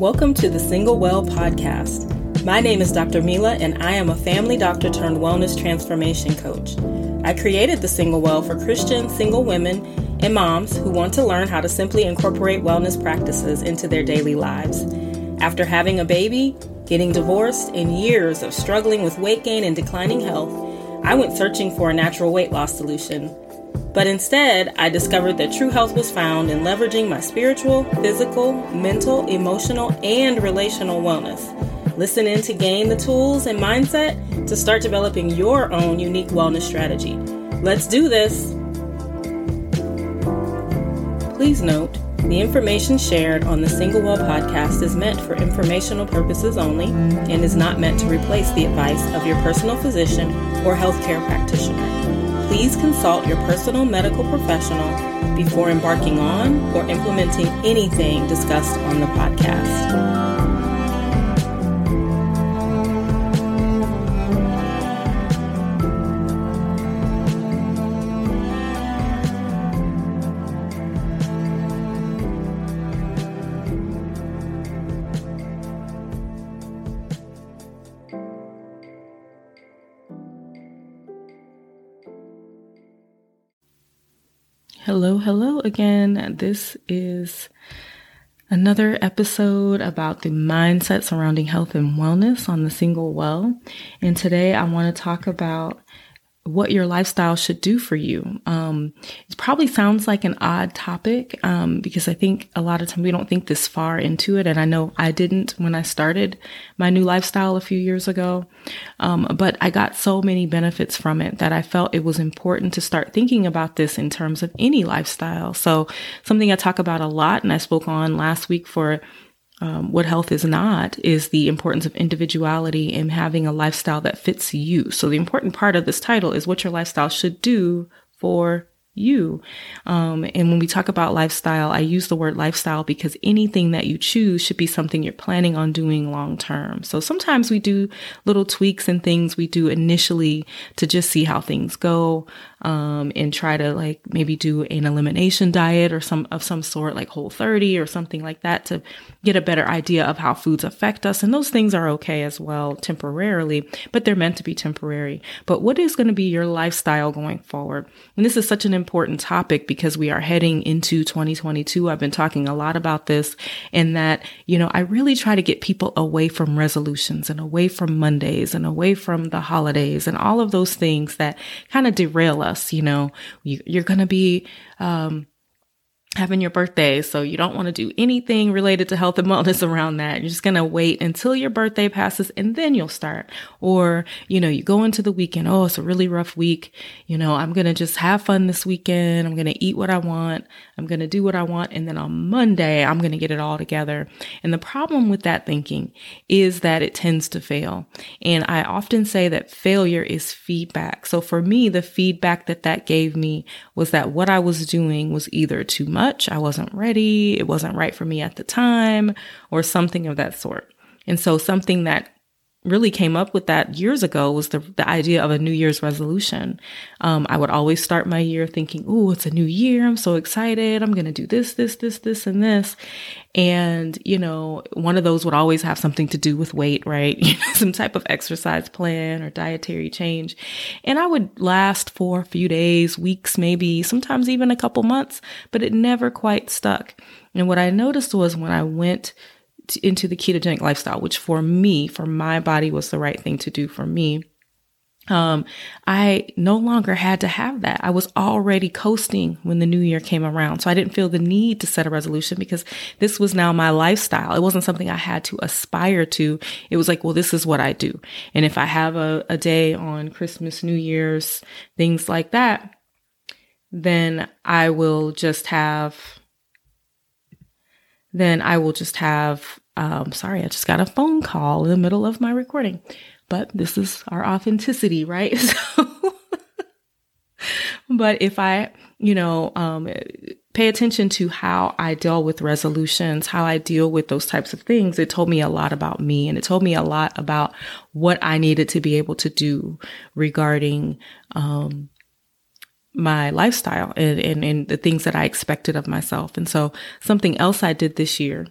Welcome to the Single Well podcast. My name is Dr. Mila, and I am a family doctor turned wellness transformation coach. I created the Single Well for Christian single women and moms who want to learn how to simply incorporate wellness practices into their daily lives. After having a baby, getting divorced, and years of struggling with weight gain and declining health, I went searching for a natural weight loss solution. But instead, I discovered that true health was found in leveraging my spiritual, physical, mental, emotional, and relational wellness. Listen in to gain the tools and mindset to start developing your own unique wellness strategy. Let's do this! Please note, the information shared on the Single Well podcast is meant for informational purposes only and is not meant to replace the advice of your personal physician or healthcare practitioner please consult your personal medical professional before embarking on or implementing anything discussed on the podcast. Hello, hello again. This is another episode about the mindset surrounding health and wellness on the single well. And today I want to talk about what your lifestyle should do for you. Um, it probably sounds like an odd topic um, because I think a lot of times we don't think this far into it, and I know I didn't when I started my new lifestyle a few years ago. Um, but I got so many benefits from it that I felt it was important to start thinking about this in terms of any lifestyle. So something I talk about a lot, and I spoke on last week for um, what health is not is the importance of individuality and having a lifestyle that fits you. So the important part of this title is what your lifestyle should do for you. Um, and when we talk about lifestyle, I use the word lifestyle because anything that you choose should be something you're planning on doing long term. So sometimes we do little tweaks and things we do initially to just see how things go um, and try to like maybe do an elimination diet or some of some sort, like Whole 30 or something like that, to get a better idea of how foods affect us. And those things are okay as well temporarily, but they're meant to be temporary. But what is going to be your lifestyle going forward? And this is such an important topic because we are heading into 2022. I've been talking a lot about this and that, you know, I really try to get people away from resolutions and away from Mondays and away from the holidays and all of those things that kind of derail us you know, you, are going to be, um, having your birthday. So you don't want to do anything related to health and wellness around that. You're just going to wait until your birthday passes and then you'll start. Or, you know, you go into the weekend. Oh, it's a really rough week. You know, I'm going to just have fun this weekend. I'm going to eat what I want. I'm going to do what I want. And then on Monday, I'm going to get it all together. And the problem with that thinking is that it tends to fail. And I often say that failure is feedback. So for me, the feedback that that gave me was that what I was doing was either too much much. I wasn't ready. It wasn't right for me at the time or something of that sort. And so something that really came up with that years ago was the, the idea of a New Year's resolution. Um, I would always start my year thinking, "Oh, it's a new year. I'm so excited. I'm going to do this, this, this, this, and this." And, you know, one of those would always have something to do with weight, right? Some type of exercise plan or dietary change. And I would last for a few days, weeks, maybe sometimes even a couple months, but it never quite stuck. And what I noticed was when I went into the ketogenic lifestyle, which for me, for my body was the right thing to do for me. Um, I no longer had to have that. I was already coasting when the new year came around. So I didn't feel the need to set a resolution because this was now my lifestyle. It wasn't something I had to aspire to. It was like, well, this is what I do. And if I have a, a day on Christmas, New Year's, things like that, then I will just have then I will just have, um, sorry, I just got a phone call in the middle of my recording, but this is our authenticity, right? So, but if I, you know, um, pay attention to how I deal with resolutions, how I deal with those types of things, it told me a lot about me and it told me a lot about what I needed to be able to do regarding, um, my lifestyle and, and, and the things that I expected of myself. And so something else I did this year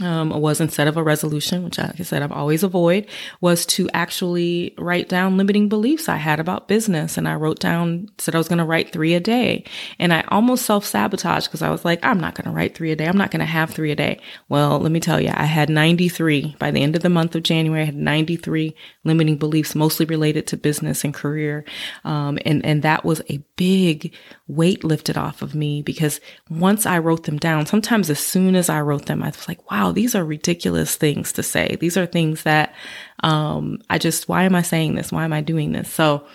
um, was instead of a resolution, which I said, I've always avoid, was to actually write down limiting beliefs I had about business. And I wrote down, said I was going to write three a day. And I almost self sabotaged because I was like, I'm not going to write three a day. I'm not going to have three a day. Well, let me tell you, I had 93 by the end of the month of January. I had 93 limiting beliefs, mostly related to business and career. Um, and, and that was a big weight lifted off of me because once I wrote them down, sometimes as soon as I wrote them, I was like, wow, these are ridiculous things to say. These are things that, um, I just, why am I saying this? Why am I doing this? So,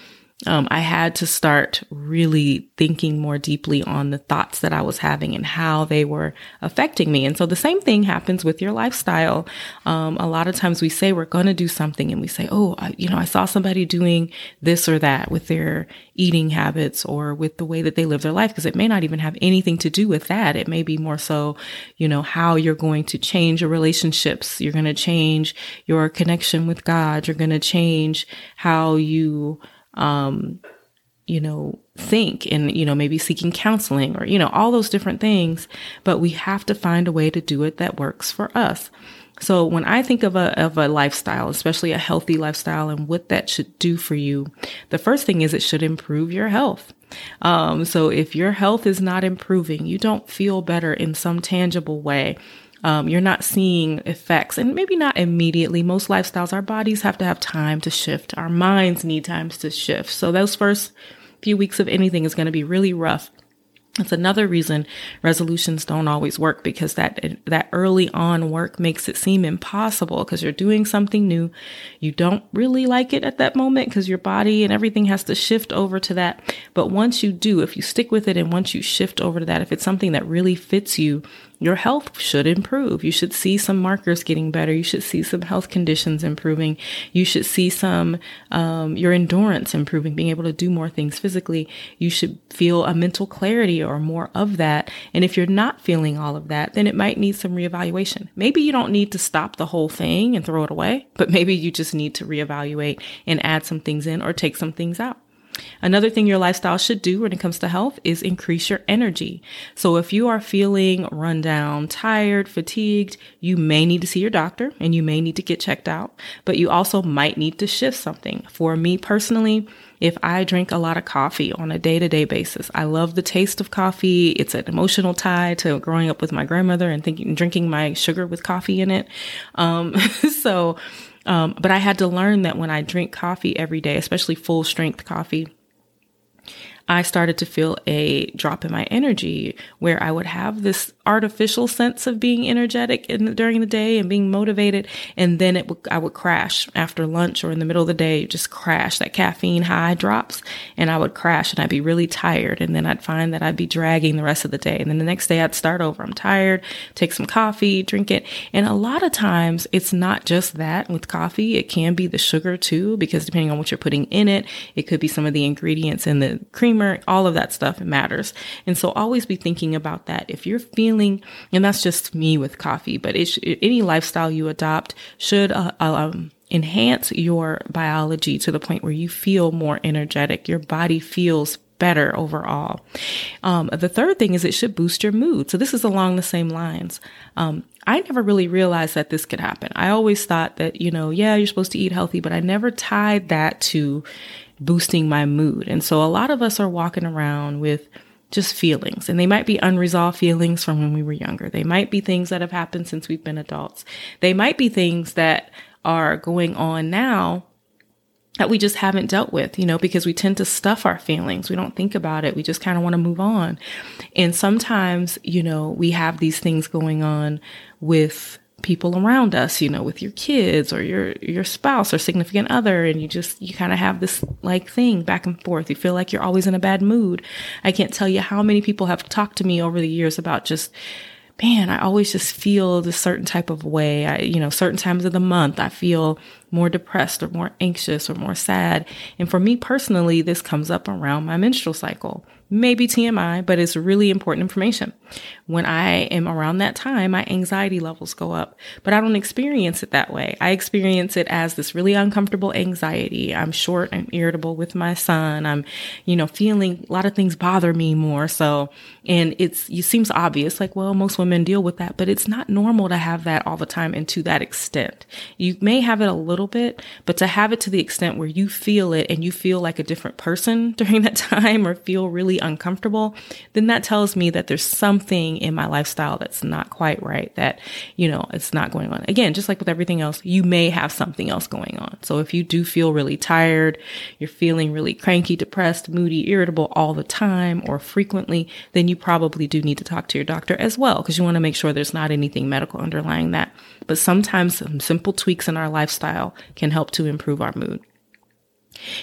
um, I had to start really thinking more deeply on the thoughts that I was having and how they were affecting me. And so the same thing happens with your lifestyle. Um, a lot of times we say we're going to do something and we say, Oh, I, you know, I saw somebody doing this or that with their eating habits or with the way that they live their life. Cause it may not even have anything to do with that. It may be more so, you know, how you're going to change your relationships. You're going to change your connection with God. You're going to change how you, um, you know, think and, you know, maybe seeking counseling or, you know, all those different things. But we have to find a way to do it that works for us. So when I think of a, of a lifestyle, especially a healthy lifestyle and what that should do for you, the first thing is it should improve your health. Um, so if your health is not improving, you don't feel better in some tangible way, um, you're not seeing effects and maybe not immediately. Most lifestyles, our bodies have to have time to shift. Our minds need times to shift. So those first few weeks of anything is going to be really rough. It's another reason resolutions don't always work because that, that early on work makes it seem impossible because you're doing something new. You don't really like it at that moment because your body and everything has to shift over to that. But once you do, if you stick with it and once you shift over to that, if it's something that really fits you, your health should improve. You should see some markers getting better. You should see some health conditions improving. You should see some, um, your endurance improving, being able to do more things physically. You should feel a mental clarity or more of that. And if you're not feeling all of that, then it might need some reevaluation. Maybe you don't need to stop the whole thing and throw it away, but maybe you just need to reevaluate and add some things in or take some things out. Another thing your lifestyle should do when it comes to health is increase your energy. So if you are feeling run down, tired, fatigued, you may need to see your doctor and you may need to get checked out, but you also might need to shift something. For me personally, if I drink a lot of coffee on a day to day basis, I love the taste of coffee. It's an emotional tie to growing up with my grandmother and thinking, drinking my sugar with coffee in it. Um, so, um, but I had to learn that when I drink coffee every day, especially full strength coffee, I started to feel a drop in my energy where I would have this artificial sense of being energetic in, during the day and being motivated. And then it would, I would crash after lunch or in the middle of the day, just crash. That caffeine high drops and I would crash and I'd be really tired. And then I'd find that I'd be dragging the rest of the day. And then the next day I'd start over. I'm tired, take some coffee, drink it. And a lot of times it's not just that with coffee. It can be the sugar too, because depending on what you're putting in it, it could be some of the ingredients in the creamer, all of that stuff matters. And so always be thinking about that. If you're feeling and that's just me with coffee, but it, any lifestyle you adopt should uh, um, enhance your biology to the point where you feel more energetic. Your body feels better overall. Um, the third thing is it should boost your mood. So this is along the same lines. Um, I never really realized that this could happen. I always thought that, you know, yeah, you're supposed to eat healthy, but I never tied that to boosting my mood. And so a lot of us are walking around with just feelings. And they might be unresolved feelings from when we were younger. They might be things that have happened since we've been adults. They might be things that are going on now that we just haven't dealt with, you know, because we tend to stuff our feelings. We don't think about it. We just kind of want to move on. And sometimes, you know, we have these things going on with people around us, you know, with your kids or your your spouse or significant other and you just you kind of have this like thing back and forth. You feel like you're always in a bad mood. I can't tell you how many people have talked to me over the years about just man, I always just feel this certain type of way. I, you know, certain times of the month, I feel more depressed or more anxious or more sad. And for me personally, this comes up around my menstrual cycle. Maybe TMI, but it's really important information. When I am around that time, my anxiety levels go up, but I don't experience it that way. I experience it as this really uncomfortable anxiety. I'm short and irritable with my son. I'm, you know, feeling a lot of things bother me more. So, and it's, it seems obvious, like, well, most women deal with that, but it's not normal to have that all the time and to that extent. You may have it a little bit, but to have it to the extent where you feel it and you feel like a different person during that time or feel really uncomfortable, then that tells me that there's something in my lifestyle that's not quite right, that, you know, it's not going on. Again, just like with everything else, you may have something else going on. So if you do feel really tired, you're feeling really cranky, depressed, moody, irritable all the time or frequently, then you probably do need to talk to your doctor as well, because you want to make sure there's not anything medical underlying that. But sometimes some simple tweaks in our lifestyle can help to improve our mood.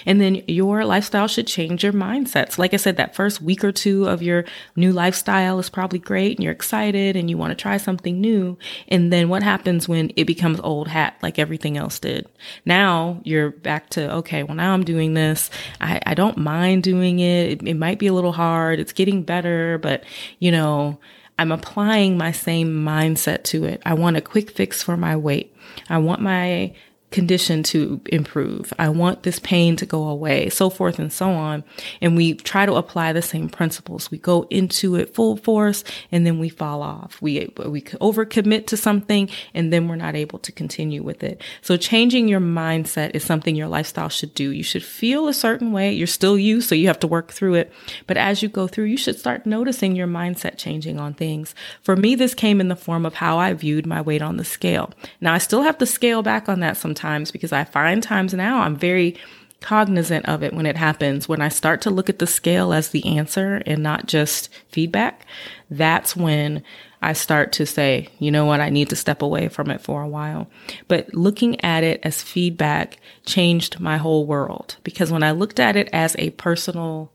And then your lifestyle should change your mindsets. Like I said, that first week or two of your new lifestyle is probably great and you're excited and you want to try something new. And then what happens when it becomes old hat like everything else did? Now you're back to, okay, well, now I'm doing this. I, I don't mind doing it. it. It might be a little hard. It's getting better, but you know, I'm applying my same mindset to it. I want a quick fix for my weight. I want my condition to improve. I want this pain to go away, so forth and so on. And we try to apply the same principles. We go into it full force and then we fall off. We, we overcommit to something and then we're not able to continue with it. So changing your mindset is something your lifestyle should do. You should feel a certain way. You're still you, so you have to work through it. But as you go through, you should start noticing your mindset changing on things. For me, this came in the form of how I viewed my weight on the scale. Now I still have to scale back on that sometimes times because I find times now I'm very cognizant of it when it happens. When I start to look at the scale as the answer and not just feedback, that's when I start to say, you know what, I need to step away from it for a while. But looking at it as feedback changed my whole world because when I looked at it as a personal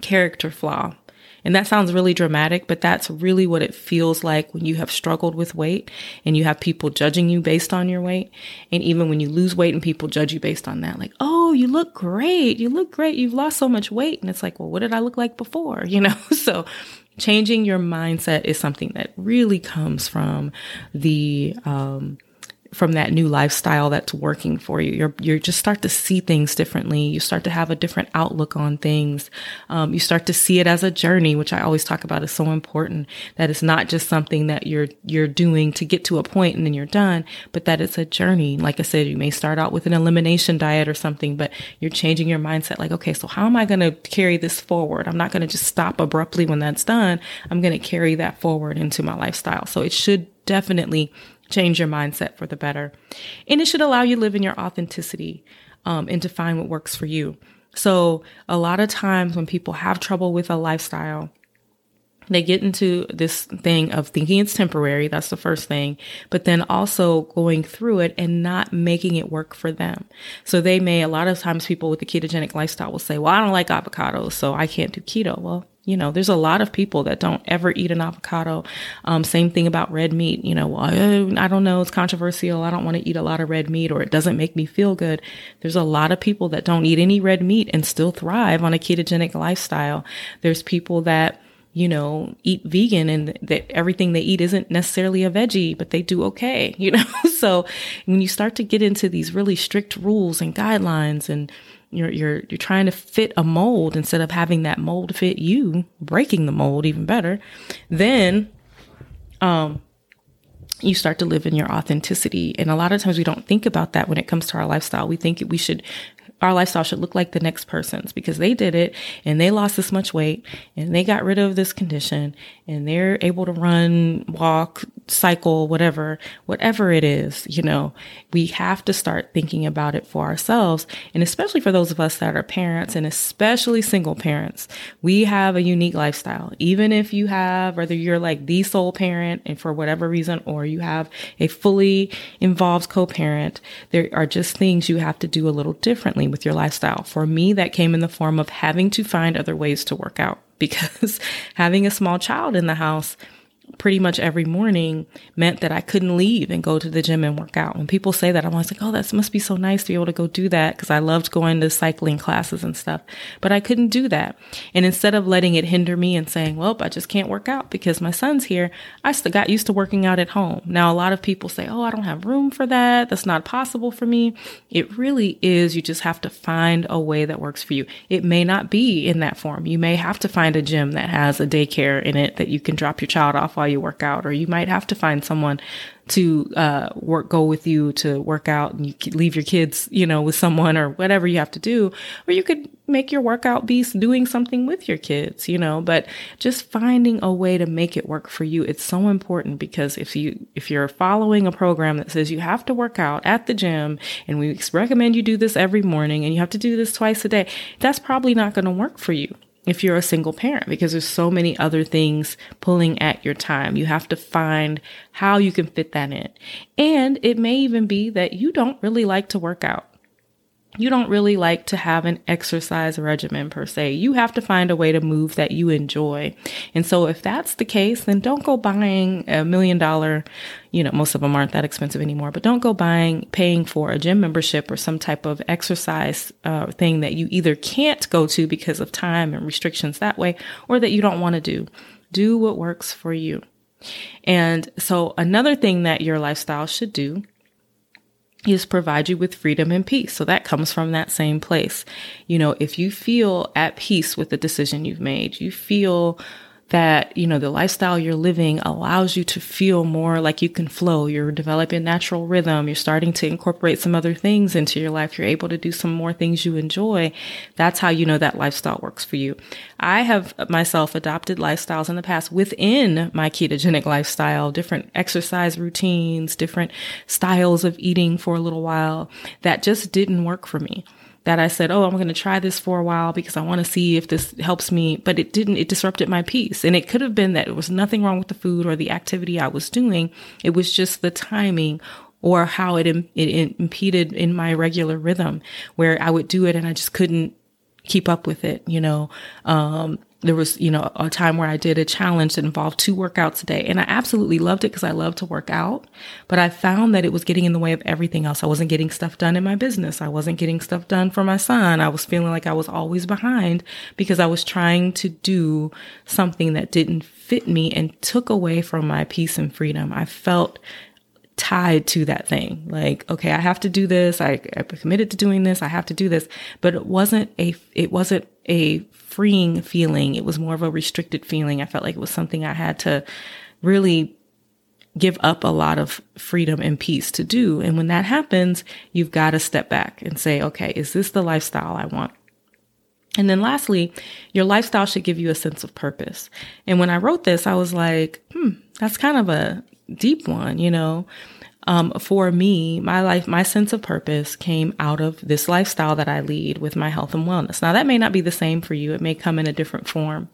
character flaw, and that sounds really dramatic, but that's really what it feels like when you have struggled with weight and you have people judging you based on your weight. And even when you lose weight and people judge you based on that, like, oh, you look great. You look great. You've lost so much weight. And it's like, well, what did I look like before? You know? So changing your mindset is something that really comes from the, um, from that new lifestyle that's working for you. You're, you just start to see things differently. You start to have a different outlook on things. Um, you start to see it as a journey, which I always talk about is so important that it's not just something that you're, you're doing to get to a point and then you're done, but that it's a journey. Like I said, you may start out with an elimination diet or something, but you're changing your mindset. Like, okay, so how am I going to carry this forward? I'm not going to just stop abruptly when that's done. I'm going to carry that forward into my lifestyle. So it should definitely change your mindset for the better. And it should allow you to live in your authenticity um, and define what works for you. So a lot of times when people have trouble with a lifestyle, they get into this thing of thinking it's temporary. That's the first thing. But then also going through it and not making it work for them. So they may, a lot of times people with the ketogenic lifestyle will say, well, I don't like avocados, so I can't do keto. Well, you know, there's a lot of people that don't ever eat an avocado. Um, same thing about red meat. You know, I, I don't know, it's controversial. I don't want to eat a lot of red meat or it doesn't make me feel good. There's a lot of people that don't eat any red meat and still thrive on a ketogenic lifestyle. There's people that, you know, eat vegan and that everything they eat isn't necessarily a veggie, but they do okay, you know? so when you start to get into these really strict rules and guidelines and you're you're you're trying to fit a mold instead of having that mold fit you, breaking the mold even better, then um you start to live in your authenticity. And a lot of times we don't think about that when it comes to our lifestyle. We think we should our lifestyle should look like the next person's because they did it and they lost this much weight and they got rid of this condition and they're able to run, walk, cycle, whatever, whatever it is, you know, we have to start thinking about it for ourselves. And especially for those of us that are parents and especially single parents, we have a unique lifestyle. Even if you have, whether you're like the sole parent and for whatever reason, or you have a fully involved co-parent, there are just things you have to do a little differently with your lifestyle. For me, that came in the form of having to find other ways to work out because having a small child in the house pretty much every morning meant that I couldn't leave and go to the gym and work out. When people say that, I'm always like, oh, that must be so nice to be able to go do that because I loved going to cycling classes and stuff. But I couldn't do that. And instead of letting it hinder me and saying, well, I just can't work out because my son's here, I still got used to working out at home. Now, a lot of people say, oh, I don't have room for that. That's not possible for me. It really is. You just have to find a way that works for you. It may not be in that form. You may have to find a gym that has a daycare in it that you can drop your child off while you work out, or you might have to find someone to uh, work go with you to work out and you leave your kids you know with someone or whatever you have to do. Or you could make your workout be doing something with your kids you know but just finding a way to make it work for you it's so important because if you if you're following a program that says you have to work out at the gym and we recommend you do this every morning and you have to do this twice a day that's probably not going to work for you if you're a single parent because there's so many other things pulling at your time. You have to find how you can fit that in. And it may even be that you don't really like to work out you don't really like to have an exercise regimen per se. You have to find a way to move that you enjoy. And so if that's the case, then don't go buying a million dollar, you know, most of them aren't that expensive anymore, but don't go buying, paying for a gym membership or some type of exercise uh, thing that you either can't go to because of time and restrictions that way, or that you don't want to do. Do what works for you. And so another thing that your lifestyle should do is provide you with freedom and peace. So that comes from that same place. You know, if you feel at peace with the decision you've made, you feel that, you know, the lifestyle you're living allows you to feel more like you can flow. You're developing natural rhythm. You're starting to incorporate some other things into your life. You're able to do some more things you enjoy. That's how you know that lifestyle works for you. I have myself adopted lifestyles in the past within my ketogenic lifestyle, different exercise routines, different styles of eating for a little while that just didn't work for me that I said, Oh, I'm going to try this for a while because I want to see if this helps me. But it didn't, it disrupted my peace. And it could have been that it was nothing wrong with the food or the activity I was doing. It was just the timing or how it, it impeded in my regular rhythm where I would do it and I just couldn't keep up with it, you know. Um, there was, you know, a time where I did a challenge that involved two workouts a day and I absolutely loved it because I love to work out, but I found that it was getting in the way of everything else. I wasn't getting stuff done in my business. I wasn't getting stuff done for my son. I was feeling like I was always behind because I was trying to do something that didn't fit me and took away from my peace and freedom. I felt tied to that thing. Like, okay, I have to do this. I, I committed to doing this. I have to do this. But it wasn't a, it wasn't a freeing feeling. It was more of a restricted feeling. I felt like it was something I had to really give up a lot of freedom and peace to do. And when that happens, you've got to step back and say, okay, is this the lifestyle I want? And then lastly, your lifestyle should give you a sense of purpose. And when I wrote this, I was like, hmm, that's kind of a deep one, you know. Um, for me, my life, my sense of purpose came out of this lifestyle that I lead with my health and wellness. Now, that may not be the same for you. It may come in a different form.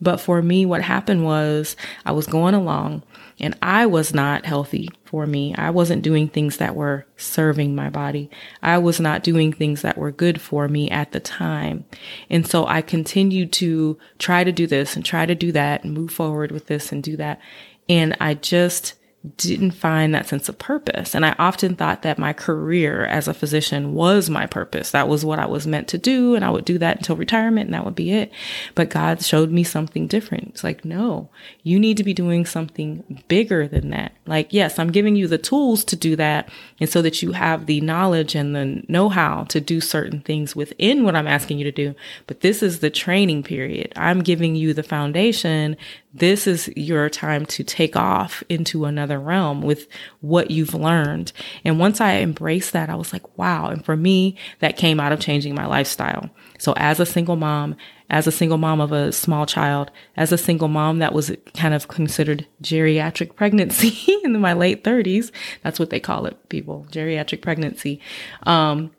But for me, what happened was I was going along and I was not healthy for me. I wasn't doing things that were serving my body. I was not doing things that were good for me at the time. And so I continued to try to do this and try to do that and move forward with this and do that. And I just didn't find that sense of purpose. And I often thought that my career as a physician was my purpose. That was what I was meant to do. And I would do that until retirement and that would be it. But God showed me something different. It's like, no, you need to be doing something bigger than that. Like, yes, I'm giving you the tools to do that. And so that you have the knowledge and the know how to do certain things within what I'm asking you to do. But this is the training period. I'm giving you the foundation this is your time to take off into another realm with what you've learned. And once I embraced that, I was like, wow. And for me, that came out of changing my lifestyle. So as a single mom, as a single mom of a small child, as a single mom that was kind of considered geriatric pregnancy in my late thirties, that's what they call it, people, geriatric pregnancy. Um,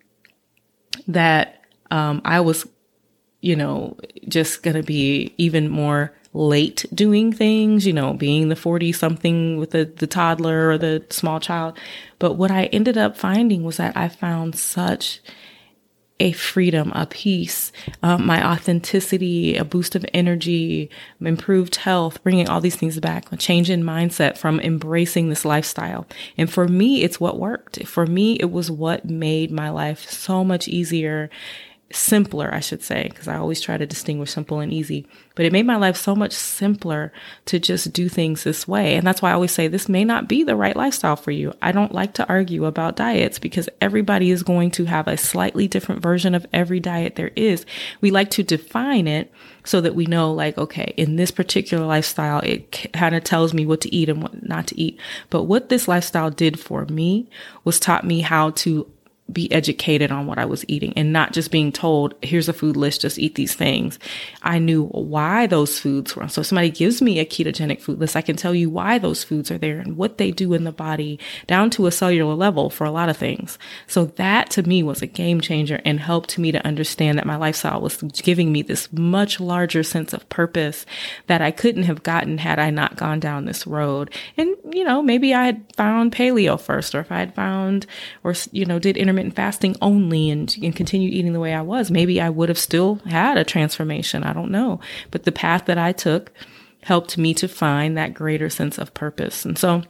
that, um, I was, you know, just to be even more late doing things, you know, being the 40 something with the, the toddler or the small child. But what I ended up finding was that I found such a freedom, a peace, um, my authenticity, a boost of energy, improved health, bringing all these things back, a change in mindset from embracing this lifestyle. And for me, it's what worked. For me, it was what made my life so much easier simpler, I should say, because I always try to distinguish simple and easy. But it made my life so much simpler to just do things this way. And that's why I always say this may not be the right lifestyle for you. I don't like to argue about diets because everybody is going to have a slightly different version of every diet there is. We like to define it so that we know, like, okay, in this particular lifestyle, it kind of tells me what to eat and what not to eat. But what this lifestyle did for me was taught me how to be educated on what I was eating and not just being told, here's a food list, just eat these things. I knew why those foods were. So if somebody gives me a ketogenic food list, I can tell you why those foods are there and what they do in the body down to a cellular level for a lot of things. So that to me was a game changer and helped me to understand that my lifestyle was giving me this much larger sense of purpose that I couldn't have gotten had I not gone down this road. And, you know, maybe I had found paleo first or if I had found or, you know, did intermittent intermittent fasting only and, and continued eating the way I was, maybe I would have still had a transformation. I don't know. But the path that I took helped me to find that greater sense of purpose. And so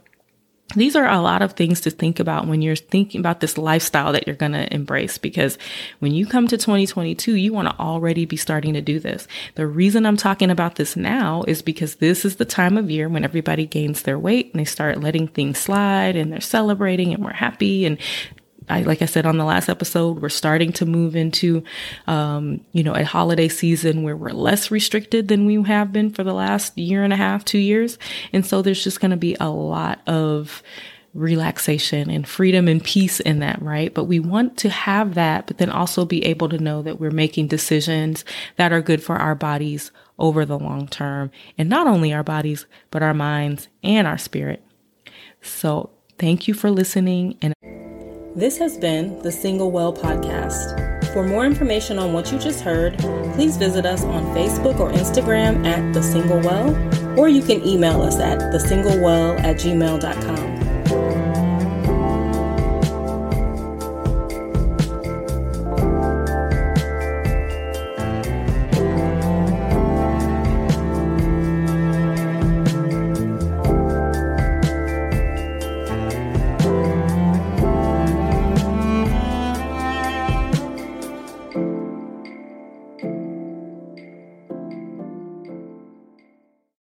these are a lot of things to think about when you're thinking about this lifestyle that you're going to embrace because when you come to 2022 you want to already be starting to do this. The reason I'm talking about this now is because this is the time of year when everybody gains their weight and they start letting things slide and they're celebrating and we're happy and I, like I said on the last episode, we're starting to move into, um, you know, a holiday season where we're less restricted than we have been for the last year and a half, two years. And so there's just going to be a lot of relaxation and freedom and peace in that, right? But we want to have that, but then also be able to know that we're making decisions that are good for our bodies over the long term and not only our bodies, but our minds and our spirit. So thank you for listening and this has been the Single Well podcast. For more information on what you just heard, please visit us on Facebook or Instagram at The Single Well, or you can email us at thesinglewell at gmail.com.